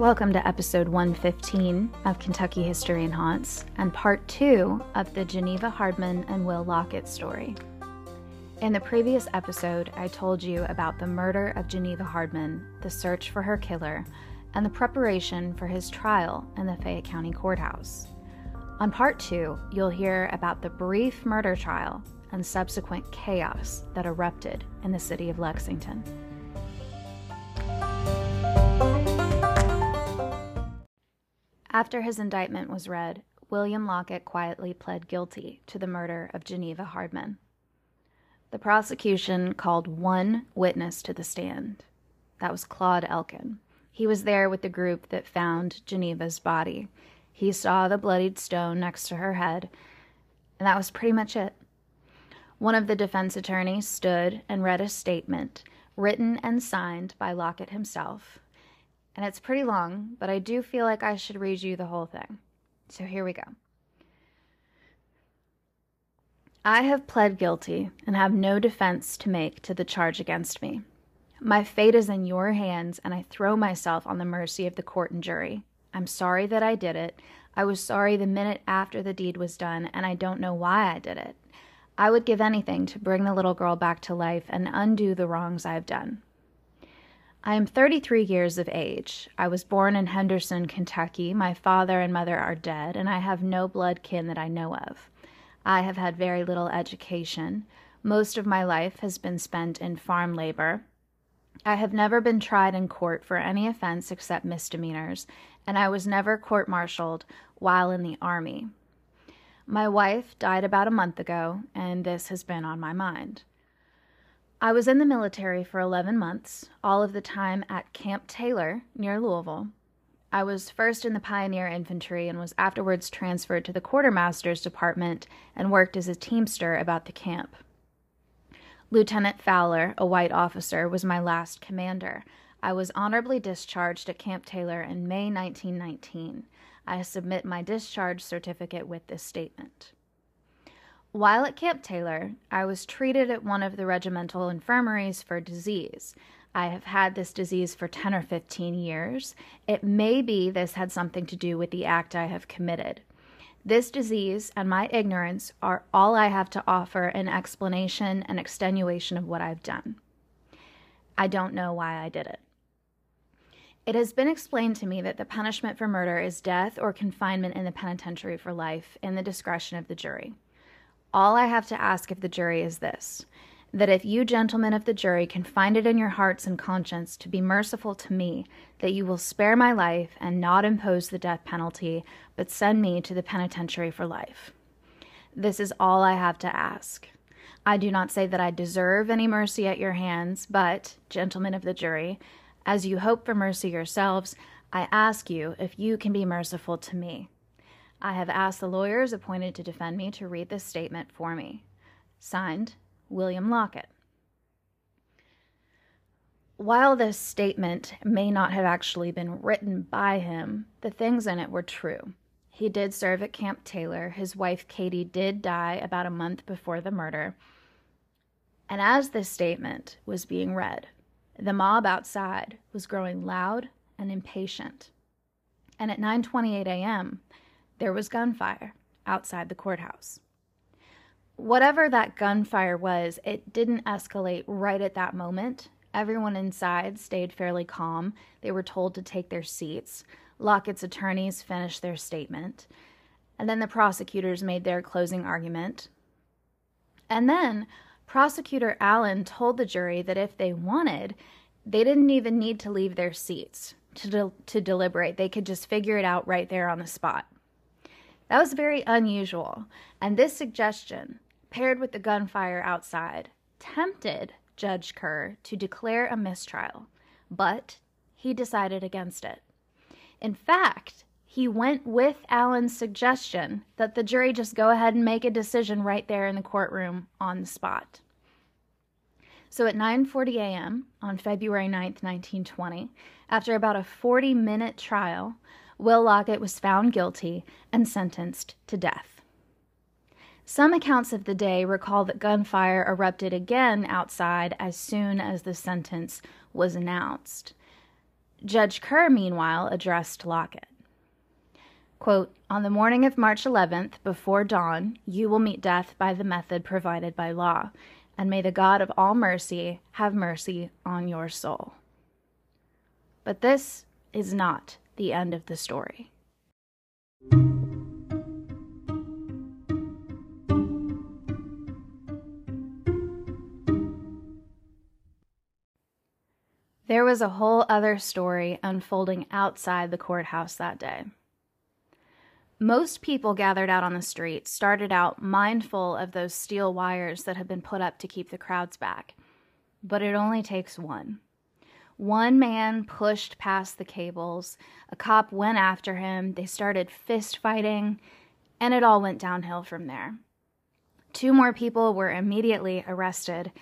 Welcome to episode 115 of Kentucky History and Haunts and part two of the Geneva Hardman and Will Lockett story. In the previous episode, I told you about the murder of Geneva Hardman, the search for her killer, and the preparation for his trial in the Fayette County Courthouse. On part two, you'll hear about the brief murder trial and subsequent chaos that erupted in the city of Lexington. After his indictment was read, William Lockett quietly pled guilty to the murder of Geneva Hardman. The prosecution called one witness to the stand. That was Claude Elkin. He was there with the group that found Geneva's body. He saw the bloodied stone next to her head, and that was pretty much it. One of the defense attorneys stood and read a statement written and signed by Lockett himself, and it's pretty long, but I do feel like I should read you the whole thing. So here we go. I have pled guilty and have no defense to make to the charge against me. My fate is in your hands, and I throw myself on the mercy of the court and jury. I'm sorry that I did it. I was sorry the minute after the deed was done, and I don't know why I did it. I would give anything to bring the little girl back to life and undo the wrongs I've done. I am 33 years of age. I was born in Henderson, Kentucky. My father and mother are dead, and I have no blood kin that I know of. I have had very little education. Most of my life has been spent in farm labor. I have never been tried in court for any offense except misdemeanors, and I was never court martialed while in the Army. My wife died about a month ago, and this has been on my mind. I was in the military for 11 months, all of the time at Camp Taylor near Louisville. I was first in the Pioneer Infantry and was afterwards transferred to the Quartermaster's Department and worked as a teamster about the camp. Lieutenant Fowler, a white officer, was my last commander. I was honorably discharged at Camp Taylor in May 1919. I submit my discharge certificate with this statement. While at Camp Taylor, I was treated at one of the regimental infirmaries for disease. I have had this disease for 10 or 15 years. It may be this had something to do with the act I have committed. This disease and my ignorance are all I have to offer in explanation and extenuation of what I've done. I don't know why I did it. It has been explained to me that the punishment for murder is death or confinement in the penitentiary for life in the discretion of the jury. All I have to ask of the jury is this that if you, gentlemen of the jury, can find it in your hearts and conscience to be merciful to me, that you will spare my life and not impose the death penalty, but send me to the penitentiary for life. This is all I have to ask. I do not say that I deserve any mercy at your hands, but, gentlemen of the jury, as you hope for mercy yourselves, I ask you if you can be merciful to me. I have asked the lawyers appointed to defend me to read this statement for me. Signed, William Lockett. While this statement may not have actually been written by him, the things in it were true. He did serve at Camp Taylor. His wife Katie did die about a month before the murder. And as this statement was being read, the mob outside was growing loud and impatient. And at 9:28 a.m., there was gunfire outside the courthouse. Whatever that gunfire was, it didn't escalate right at that moment. Everyone inside stayed fairly calm. They were told to take their seats. Lockett's attorneys finished their statement. And then the prosecutors made their closing argument. And then prosecutor Allen told the jury that if they wanted, they didn't even need to leave their seats to, de- to deliberate. They could just figure it out right there on the spot. That was very unusual, and this suggestion, paired with the gunfire outside, tempted Judge Kerr to declare a mistrial, but he decided against it. In fact, he went with Allen's suggestion that the jury just go ahead and make a decision right there in the courtroom on the spot. So at 9:40 a.m. on February 9th, 1920, after about a 40-minute trial, Will Lockett was found guilty and sentenced to death. Some accounts of the day recall that gunfire erupted again outside as soon as the sentence was announced. Judge Kerr, meanwhile, addressed Lockett. Quote, On the morning of March 11th, before dawn, you will meet death by the method provided by law, and may the God of all mercy have mercy on your soul. But this is not the end of the story. There was a whole other story unfolding outside the courthouse that day. Most people gathered out on the street started out mindful of those steel wires that had been put up to keep the crowds back. But it only takes one. One man pushed past the cables, a cop went after him, they started fist fighting, and it all went downhill from there. Two more people were immediately arrested,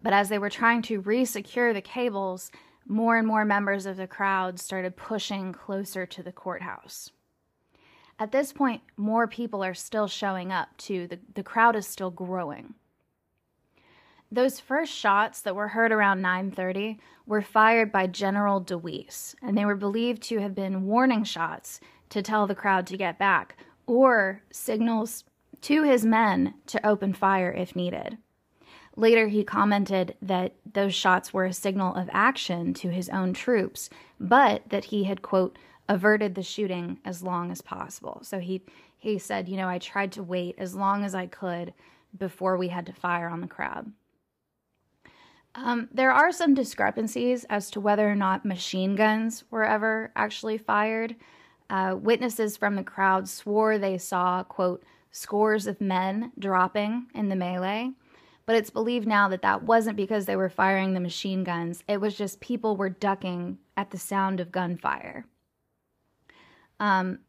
but as they were trying to resecure the cables, more and more members of the crowd started pushing closer to the courthouse. At this point, more people are still showing up too. The, the crowd is still growing. Those first shots that were heard around 9:30 were fired by General DeWeese, and they were believed to have been warning shots to tell the crowd to get back or signals to his men to open fire if needed. Later, he commented that those shots were a signal of action to his own troops, but that he had, quote, averted the shooting as long as possible. So he, he said, you know, I tried to wait as long as I could before we had to fire on the crowd. Um, there are some discrepancies as to whether or not machine guns were ever actually fired. Uh, witnesses from the crowd swore they saw, quote, scores of men dropping in the melee, but it's believed now that that wasn't because they were firing the machine guns. It was just people were ducking at the sound of gunfire. Um,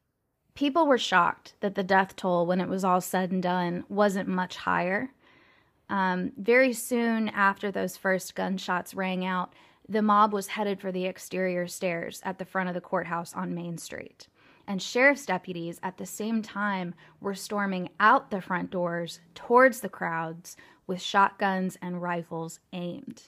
people were shocked that the death toll, when it was all said and done, wasn't much higher. Um, very soon after those first gunshots rang out, the mob was headed for the exterior stairs at the front of the courthouse on Main Street. And sheriff's deputies at the same time were storming out the front doors towards the crowds with shotguns and rifles aimed,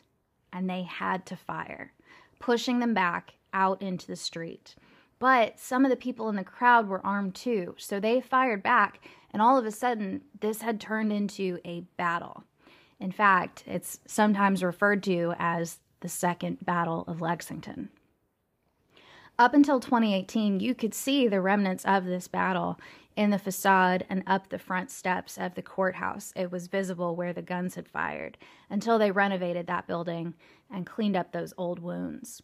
and they had to fire, pushing them back out into the street. But some of the people in the crowd were armed too, so they fired back, and all of a sudden, this had turned into a battle. In fact, it's sometimes referred to as the Second Battle of Lexington. Up until 2018, you could see the remnants of this battle in the facade and up the front steps of the courthouse. It was visible where the guns had fired until they renovated that building and cleaned up those old wounds.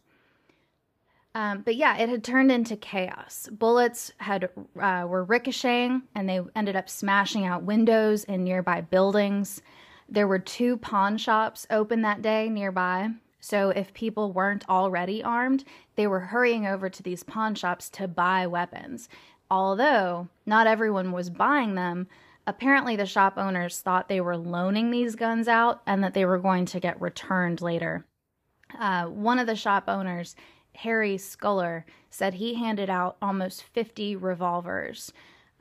Um, but yeah, it had turned into chaos. Bullets had uh, were ricocheting, and they ended up smashing out windows in nearby buildings. There were two pawn shops open that day nearby, so if people weren't already armed, they were hurrying over to these pawn shops to buy weapons. Although not everyone was buying them, apparently the shop owners thought they were loaning these guns out and that they were going to get returned later. Uh, one of the shop owners, Harry Sculler, said he handed out almost 50 revolvers.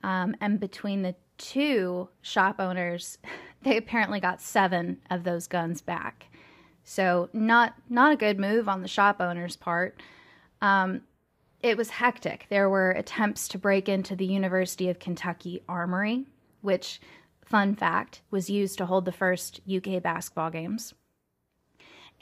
Um, and between the two shop owners, they apparently got seven of those guns back. So not not a good move on the shop owner's part. Um, it was hectic. There were attempts to break into the University of Kentucky Armory, which, fun fact, was used to hold the first UK basketball games.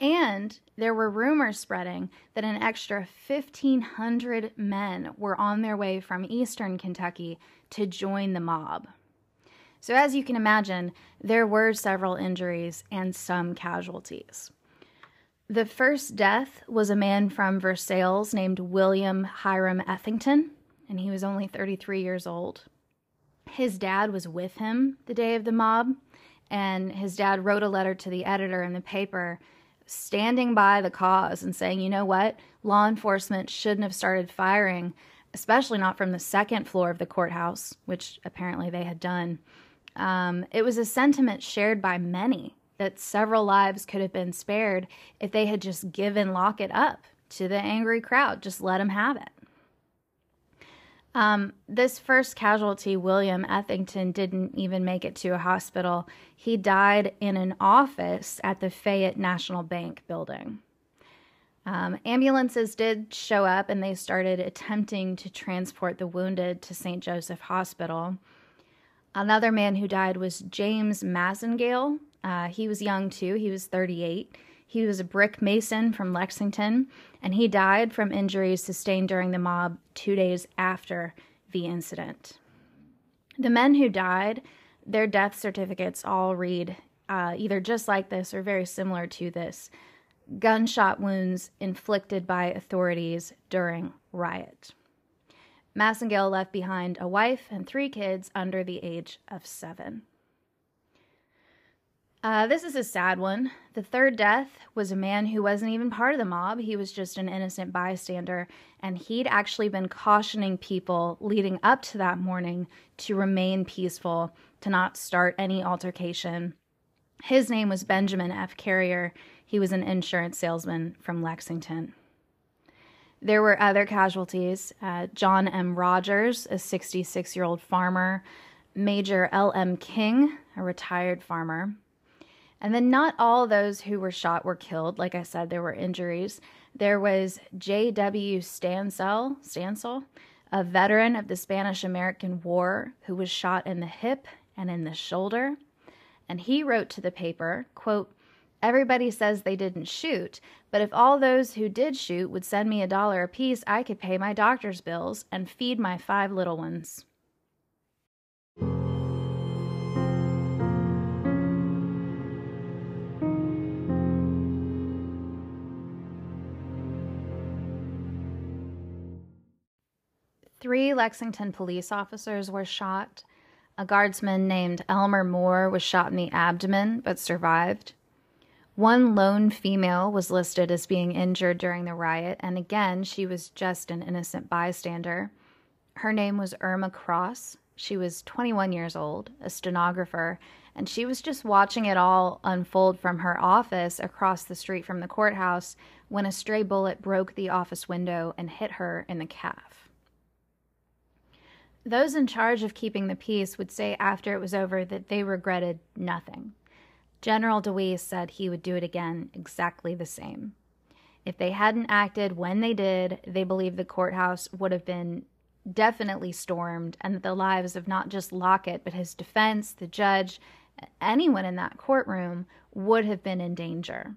And there were rumors spreading that an extra 1,500 men were on their way from eastern Kentucky to join the mob. So, as you can imagine, there were several injuries and some casualties. The first death was a man from Versailles named William Hiram Ethington, and he was only 33 years old. His dad was with him the day of the mob, and his dad wrote a letter to the editor in the paper standing by the cause and saying, you know what, law enforcement shouldn't have started firing, especially not from the second floor of the courthouse, which apparently they had done. Um, it was a sentiment shared by many that several lives could have been spared if they had just given Lockett up to the angry crowd, just let him have it. Um, this first casualty, William Ethington, didn't even make it to a hospital. He died in an office at the Fayette National Bank building. Um, ambulances did show up and they started attempting to transport the wounded to St. Joseph Hospital. Another man who died was James Massengale. Uh, he was young too, he was 38. He was a brick mason from Lexington, and he died from injuries sustained during the mob two days after the incident. The men who died, their death certificates all read uh, either just like this or very similar to this gunshot wounds inflicted by authorities during riot. Massengale left behind a wife and three kids under the age of seven. Uh, this is a sad one. The third death was a man who wasn't even part of the mob. He was just an innocent bystander, and he'd actually been cautioning people leading up to that morning to remain peaceful, to not start any altercation. His name was Benjamin F. Carrier. He was an insurance salesman from Lexington. There were other casualties. Uh, John M. Rogers, a 66 year old farmer, Major L. M. King, a retired farmer, and then not all those who were shot were killed. Like I said, there were injuries. There was J.W. Stansell, Stansell, a veteran of the Spanish American War who was shot in the hip and in the shoulder. And he wrote to the paper, quote, Everybody says they didn't shoot, but if all those who did shoot would send me a dollar apiece, I could pay my doctor's bills and feed my five little ones. Three Lexington police officers were shot. A guardsman named Elmer Moore was shot in the abdomen but survived. One lone female was listed as being injured during the riot, and again, she was just an innocent bystander. Her name was Irma Cross. She was 21 years old, a stenographer, and she was just watching it all unfold from her office across the street from the courthouse when a stray bullet broke the office window and hit her in the calf. Those in charge of keeping the peace would say after it was over that they regretted nothing. General DeWeese said he would do it again exactly the same. If they hadn't acted when they did, they believed the courthouse would have been definitely stormed and that the lives of not just Lockett, but his defense, the judge, anyone in that courtroom would have been in danger.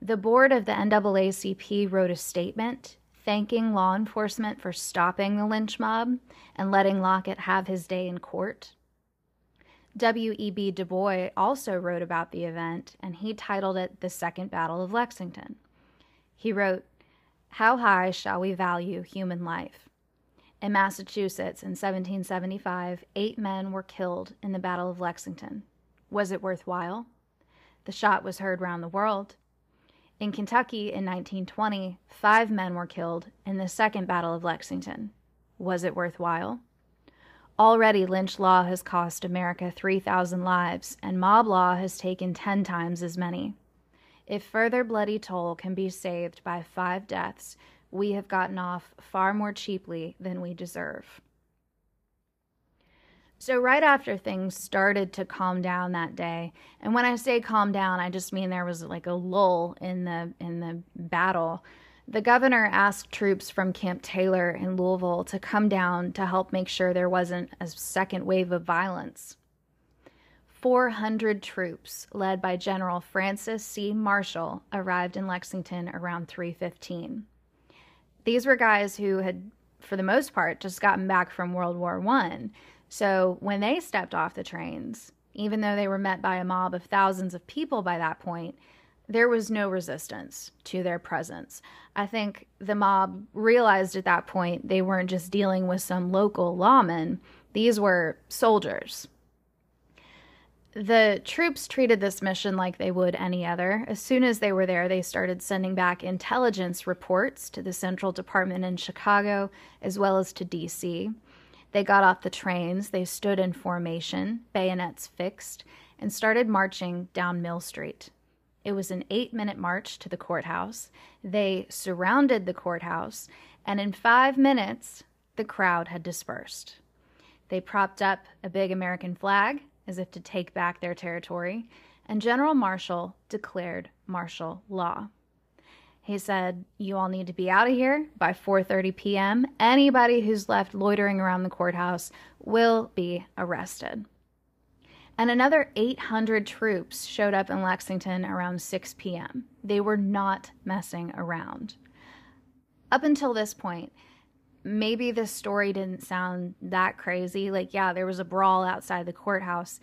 The board of the NAACP wrote a statement thanking law enforcement for stopping the lynch mob and letting Lockett have his day in court. W.E.B. Du Bois also wrote about the event, and he titled it The Second Battle of Lexington. He wrote, How high shall we value human life? In Massachusetts in 1775, eight men were killed in the Battle of Lexington. Was it worthwhile? The shot was heard round the world. In Kentucky in 1920, five men were killed in the Second Battle of Lexington. Was it worthwhile? Already, lynch law has cost America 3,000 lives, and mob law has taken 10 times as many. If further bloody toll can be saved by five deaths, we have gotten off far more cheaply than we deserve. So right after things started to calm down that day, and when I say calm down, I just mean there was like a lull in the in the battle. The governor asked troops from Camp Taylor in Louisville to come down to help make sure there wasn't a second wave of violence. 400 troops led by General Francis C. Marshall arrived in Lexington around 315. These were guys who had for the most part just gotten back from World War 1 so when they stepped off the trains, even though they were met by a mob of thousands of people by that point, there was no resistance to their presence. I think the mob realized at that point they weren't just dealing with some local lawmen, these were soldiers. The troops treated this mission like they would any other. As soon as they were there, they started sending back intelligence reports to the Central Department in Chicago as well as to DC. They got off the trains, they stood in formation, bayonets fixed, and started marching down Mill Street. It was an eight minute march to the courthouse. They surrounded the courthouse, and in five minutes, the crowd had dispersed. They propped up a big American flag as if to take back their territory, and General Marshall declared martial law. He said, "You all need to be out of here by 4:30 p.m. Anybody who's left loitering around the courthouse will be arrested." And another 800 troops showed up in Lexington around 6 p.m. They were not messing around. Up until this point, maybe this story didn't sound that crazy. Like, yeah, there was a brawl outside the courthouse.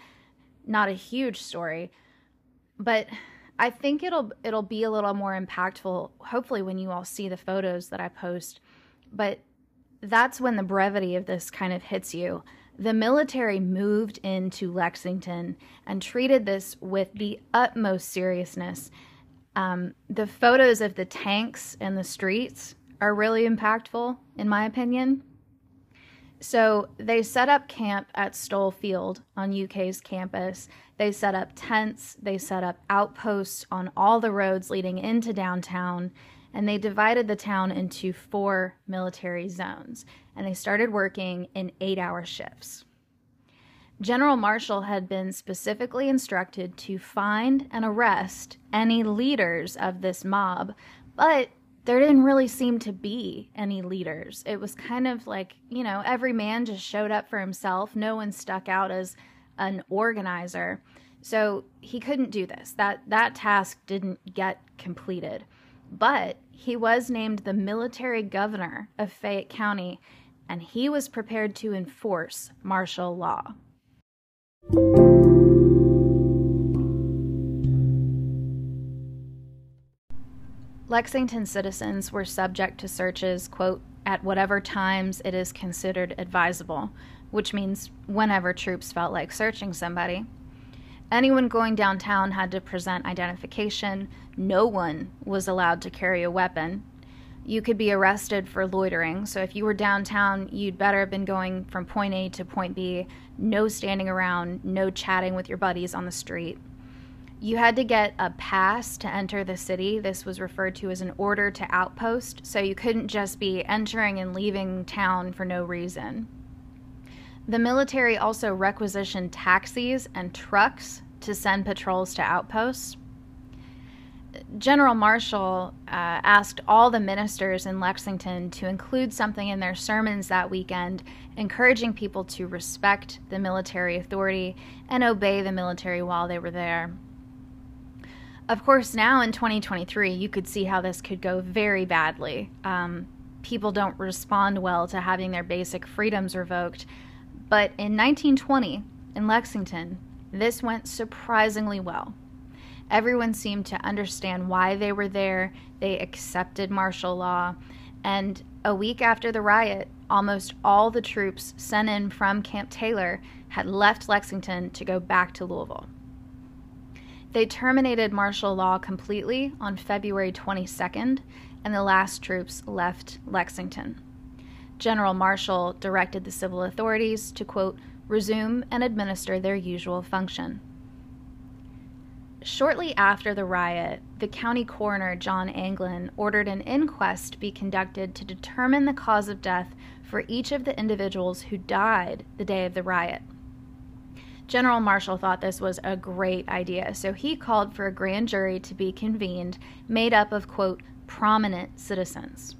Not a huge story. But I think it'll it'll be a little more impactful hopefully when you all see the photos that I post. But that's when the brevity of this kind of hits you. The military moved into Lexington and treated this with the utmost seriousness. Um, the photos of the tanks and the streets are really impactful, in my opinion. So they set up camp at Stoll Field on UK's campus. They set up tents, they set up outposts on all the roads leading into downtown, and they divided the town into four military zones. And they started working in eight hour shifts. General Marshall had been specifically instructed to find and arrest any leaders of this mob, but there didn't really seem to be any leaders. It was kind of like, you know, every man just showed up for himself. No one stuck out as an organizer. So he couldn't do this. That that task didn't get completed. But he was named the military governor of Fayette County and he was prepared to enforce martial law. Lexington citizens were subject to searches, quote, at whatever times it is considered advisable, which means whenever troops felt like searching somebody. Anyone going downtown had to present identification. No one was allowed to carry a weapon. You could be arrested for loitering. So if you were downtown, you'd better have been going from point A to point B. No standing around, no chatting with your buddies on the street. You had to get a pass to enter the city. This was referred to as an order to outpost, so you couldn't just be entering and leaving town for no reason. The military also requisitioned taxis and trucks to send patrols to outposts. General Marshall uh, asked all the ministers in Lexington to include something in their sermons that weekend, encouraging people to respect the military authority and obey the military while they were there. Of course, now in 2023, you could see how this could go very badly. Um, people don't respond well to having their basic freedoms revoked. But in 1920, in Lexington, this went surprisingly well. Everyone seemed to understand why they were there, they accepted martial law, and a week after the riot, almost all the troops sent in from Camp Taylor had left Lexington to go back to Louisville. They terminated martial law completely on February 22nd, and the last troops left Lexington. General Marshall directed the civil authorities to, quote, resume and administer their usual function. Shortly after the riot, the county coroner, John Anglin, ordered an inquest be conducted to determine the cause of death for each of the individuals who died the day of the riot. General Marshall thought this was a great idea, so he called for a grand jury to be convened made up of, quote, prominent citizens.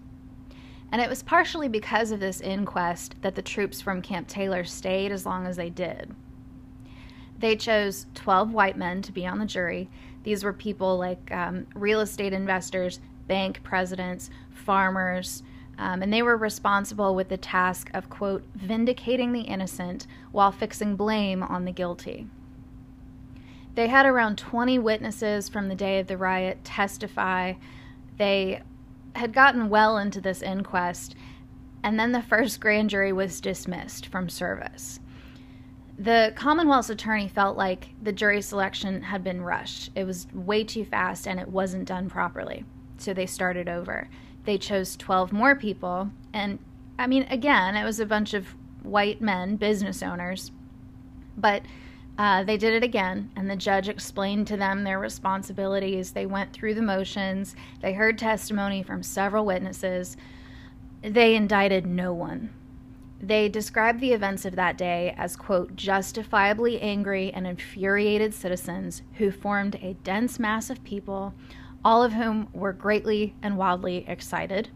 And it was partially because of this inquest that the troops from Camp Taylor stayed as long as they did. They chose 12 white men to be on the jury. These were people like um, real estate investors, bank presidents, farmers, um, and they were responsible with the task of, quote, vindicating the innocent while fixing blame on the guilty. They had around 20 witnesses from the day of the riot testify. They had gotten well into this inquest, and then the first grand jury was dismissed from service. The Commonwealth's attorney felt like the jury selection had been rushed. It was way too fast and it wasn't done properly. So they started over they chose 12 more people. And I mean, again, it was a bunch of white men, business owners. But uh, they did it again, and the judge explained to them their responsibilities. They went through the motions, they heard testimony from several witnesses. They indicted no one. They described the events of that day as, quote, justifiably angry and infuriated citizens who formed a dense mass of people all of whom were greatly and wildly excited.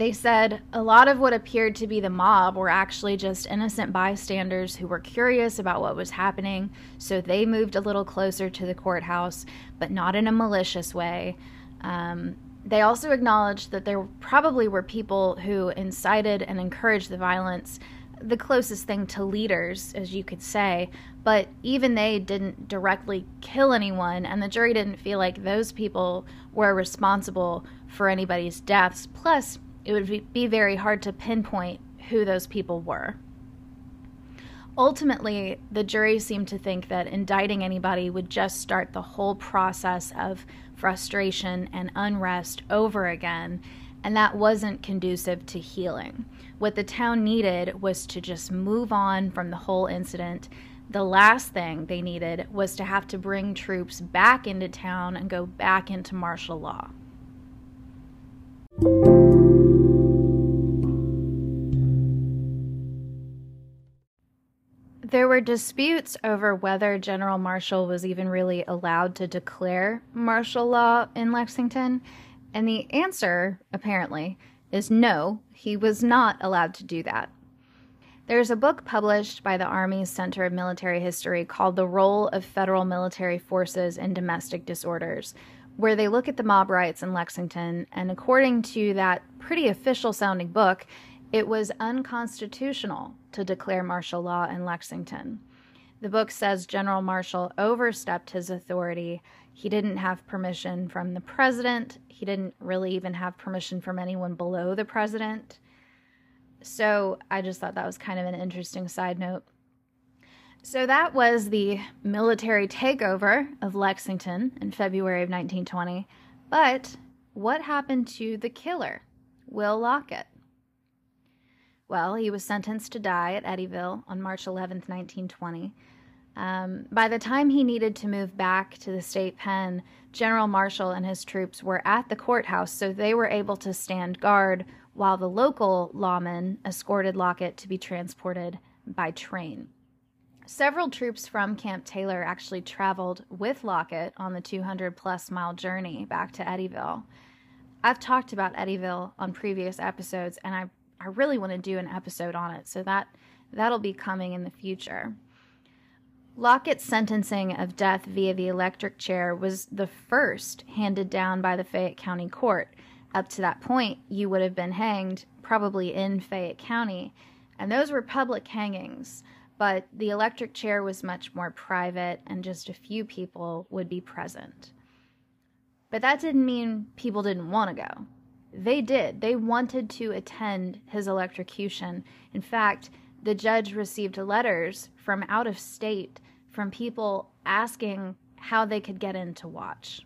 They said a lot of what appeared to be the mob were actually just innocent bystanders who were curious about what was happening, so they moved a little closer to the courthouse, but not in a malicious way. Um, they also acknowledged that there probably were people who incited and encouraged the violence, the closest thing to leaders, as you could say, but even they didn't directly kill anyone, and the jury didn't feel like those people were responsible for anybody's deaths. Plus, it would be very hard to pinpoint who those people were. Ultimately, the jury seemed to think that indicting anybody would just start the whole process of frustration and unrest over again, and that wasn't conducive to healing. What the town needed was to just move on from the whole incident. The last thing they needed was to have to bring troops back into town and go back into martial law. There were disputes over whether General Marshall was even really allowed to declare martial law in Lexington, and the answer, apparently, is no, he was not allowed to do that. There's a book published by the Army's Center of Military History called The Role of Federal Military Forces in Domestic Disorders, where they look at the mob riots in Lexington, and according to that pretty official sounding book, it was unconstitutional to declare martial law in Lexington. The book says General Marshall overstepped his authority. He didn't have permission from the president. He didn't really even have permission from anyone below the president. So I just thought that was kind of an interesting side note. So that was the military takeover of Lexington in February of 1920. But what happened to the killer, Will Lockett? Well, he was sentenced to die at Eddyville on March 11, 1920. Um, by the time he needed to move back to the state pen, General Marshall and his troops were at the courthouse, so they were able to stand guard while the local lawmen escorted Lockett to be transported by train. Several troops from Camp Taylor actually traveled with Lockett on the 200 plus mile journey back to Eddyville. I've talked about Eddyville on previous episodes, and I I really want to do an episode on it, so that that'll be coming in the future. Lockett's sentencing of death via the electric chair was the first handed down by the Fayette County Court. Up to that point, you would have been hanged probably in Fayette County, and those were public hangings. But the electric chair was much more private, and just a few people would be present. But that didn't mean people didn't want to go. They did. They wanted to attend his electrocution. In fact, the judge received letters from out of state from people asking how they could get in to watch.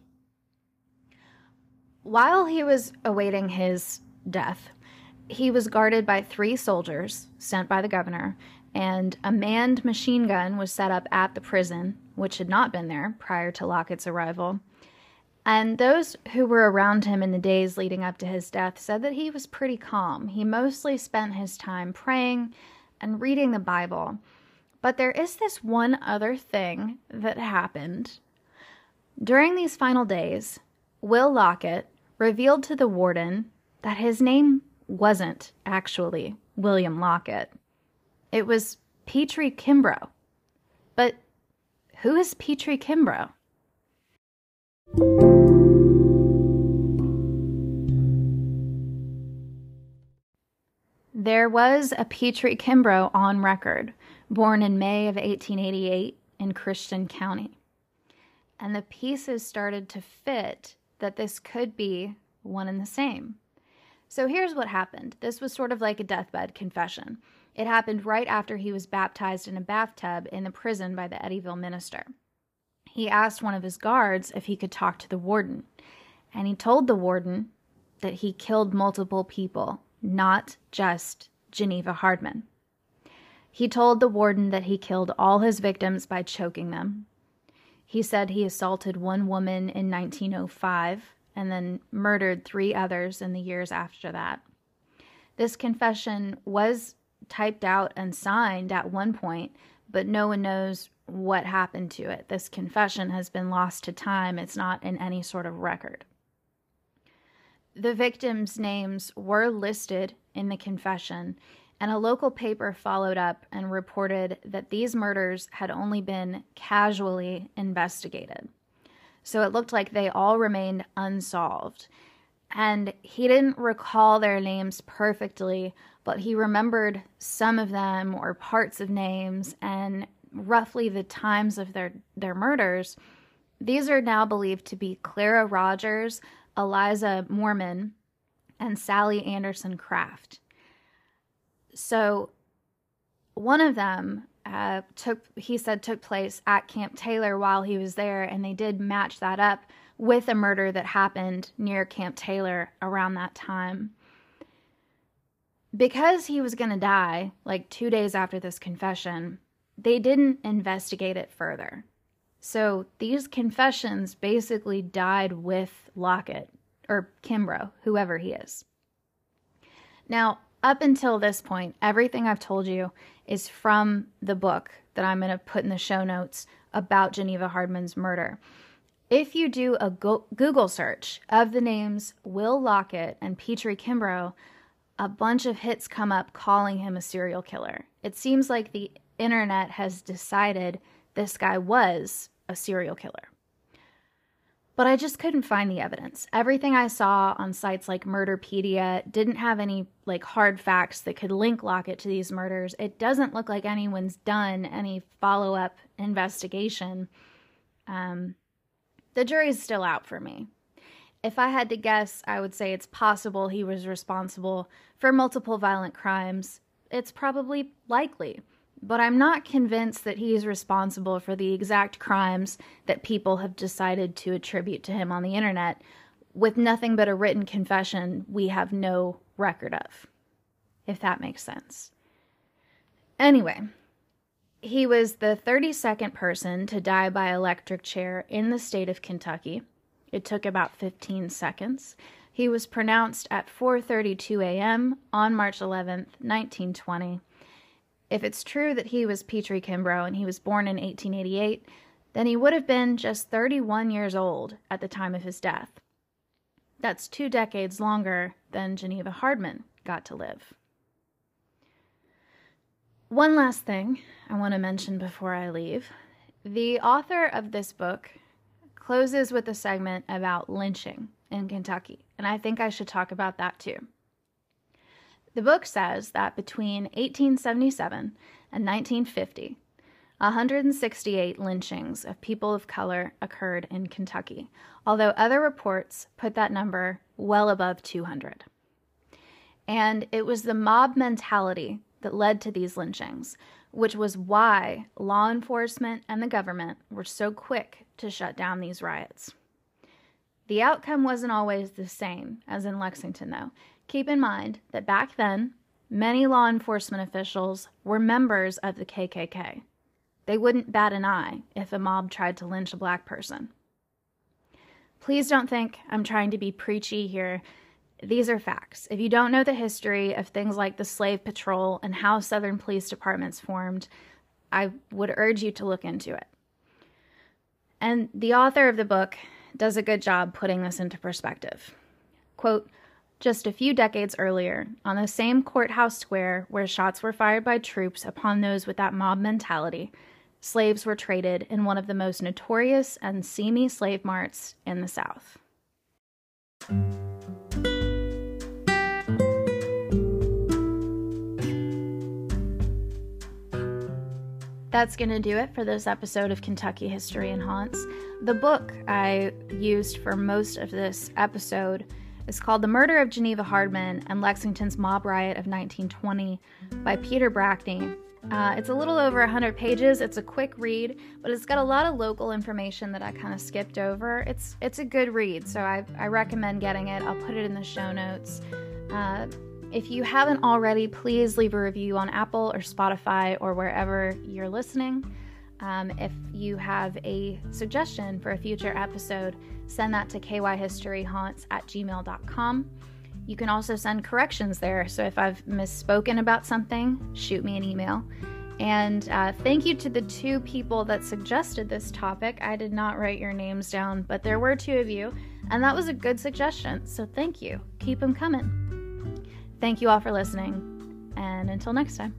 While he was awaiting his death, he was guarded by three soldiers sent by the governor, and a manned machine gun was set up at the prison, which had not been there prior to Lockett's arrival. And those who were around him in the days leading up to his death said that he was pretty calm. He mostly spent his time praying and reading the Bible. But there is this one other thing that happened. During these final days, Will Lockett revealed to the warden that his name wasn't actually William Lockett. It was Petrie Kimbrough. But who is Petrie Kimbrough? There was a Petrie Kimbrough on record, born in May of 1888 in Christian County. And the pieces started to fit that this could be one and the same. So here's what happened this was sort of like a deathbed confession. It happened right after he was baptized in a bathtub in the prison by the Eddyville minister. He asked one of his guards if he could talk to the warden, and he told the warden that he killed multiple people not just Geneva Hardman. He told the warden that he killed all his victims by choking them. He said he assaulted one woman in 1905 and then murdered three others in the years after that. This confession was typed out and signed at one point, but no one knows what happened to it. This confession has been lost to time, it's not in any sort of record. The victims' names were listed in the confession, and a local paper followed up and reported that these murders had only been casually investigated. So it looked like they all remained unsolved. And he didn't recall their names perfectly, but he remembered some of them or parts of names and roughly the times of their, their murders. These are now believed to be Clara Rogers, Eliza Mormon, and Sally Anderson Craft. So one of them uh, took, he said, took place at Camp Taylor while he was there, and they did match that up with a murder that happened near Camp Taylor around that time. Because he was going to die like two days after this confession, they didn't investigate it further. So these confessions basically died with Lockett or Kimbrough, whoever he is. Now, up until this point, everything I've told you is from the book that I'm going to put in the show notes about Geneva Hardman's murder. If you do a Google search of the names Will Lockett and Petrie Kimbrough, a bunch of hits come up calling him a serial killer. It seems like the internet has decided this guy was a serial killer. But I just couldn't find the evidence. Everything I saw on sites like Murderpedia didn't have any like hard facts that could link Lockett to these murders. It doesn't look like anyone's done any follow-up investigation. Um, the jury's still out for me. If I had to guess, I would say it's possible he was responsible for multiple violent crimes. It's probably likely but I'm not convinced that he is responsible for the exact crimes that people have decided to attribute to him on the internet with nothing but a written confession we have no record of, if that makes sense. Anyway, he was the 32nd person to die by electric chair in the state of Kentucky. It took about 15 seconds. He was pronounced at 4:32 a.m. on March 11th, 1920 if it's true that he was Petrie Kimbrough and he was born in 1888, then he would have been just 31 years old at the time of his death. That's two decades longer than Geneva Hardman got to live. One last thing I want to mention before I leave. The author of this book closes with a segment about lynching in Kentucky, and I think I should talk about that too. The book says that between 1877 and 1950, 168 lynchings of people of color occurred in Kentucky, although other reports put that number well above 200. And it was the mob mentality that led to these lynchings, which was why law enforcement and the government were so quick to shut down these riots. The outcome wasn't always the same as in Lexington, though, Keep in mind that back then, many law enforcement officials were members of the KKK. They wouldn't bat an eye if a mob tried to lynch a black person. Please don't think I'm trying to be preachy here. These are facts. If you don't know the history of things like the Slave Patrol and how Southern police departments formed, I would urge you to look into it. And the author of the book does a good job putting this into perspective. Quote, just a few decades earlier, on the same courthouse square where shots were fired by troops upon those with that mob mentality, slaves were traded in one of the most notorious and seamy slave marts in the South. That's going to do it for this episode of Kentucky History and Haunts. The book I used for most of this episode is called The Murder of Geneva Hardman and Lexington's Mob Riot of 1920 by Peter Brackney. Uh, it's a little over 100 pages. It's a quick read, but it's got a lot of local information that I kind of skipped over. It's it's a good read, so I, I recommend getting it. I'll put it in the show notes. Uh, if you haven't already, please leave a review on Apple or Spotify or wherever you're listening. Um, if you have a suggestion for a future episode, send that to kyhistoryhaunts at gmail.com. You can also send corrections there. So if I've misspoken about something, shoot me an email. And uh, thank you to the two people that suggested this topic. I did not write your names down, but there were two of you, and that was a good suggestion. So thank you. Keep them coming. Thank you all for listening, and until next time.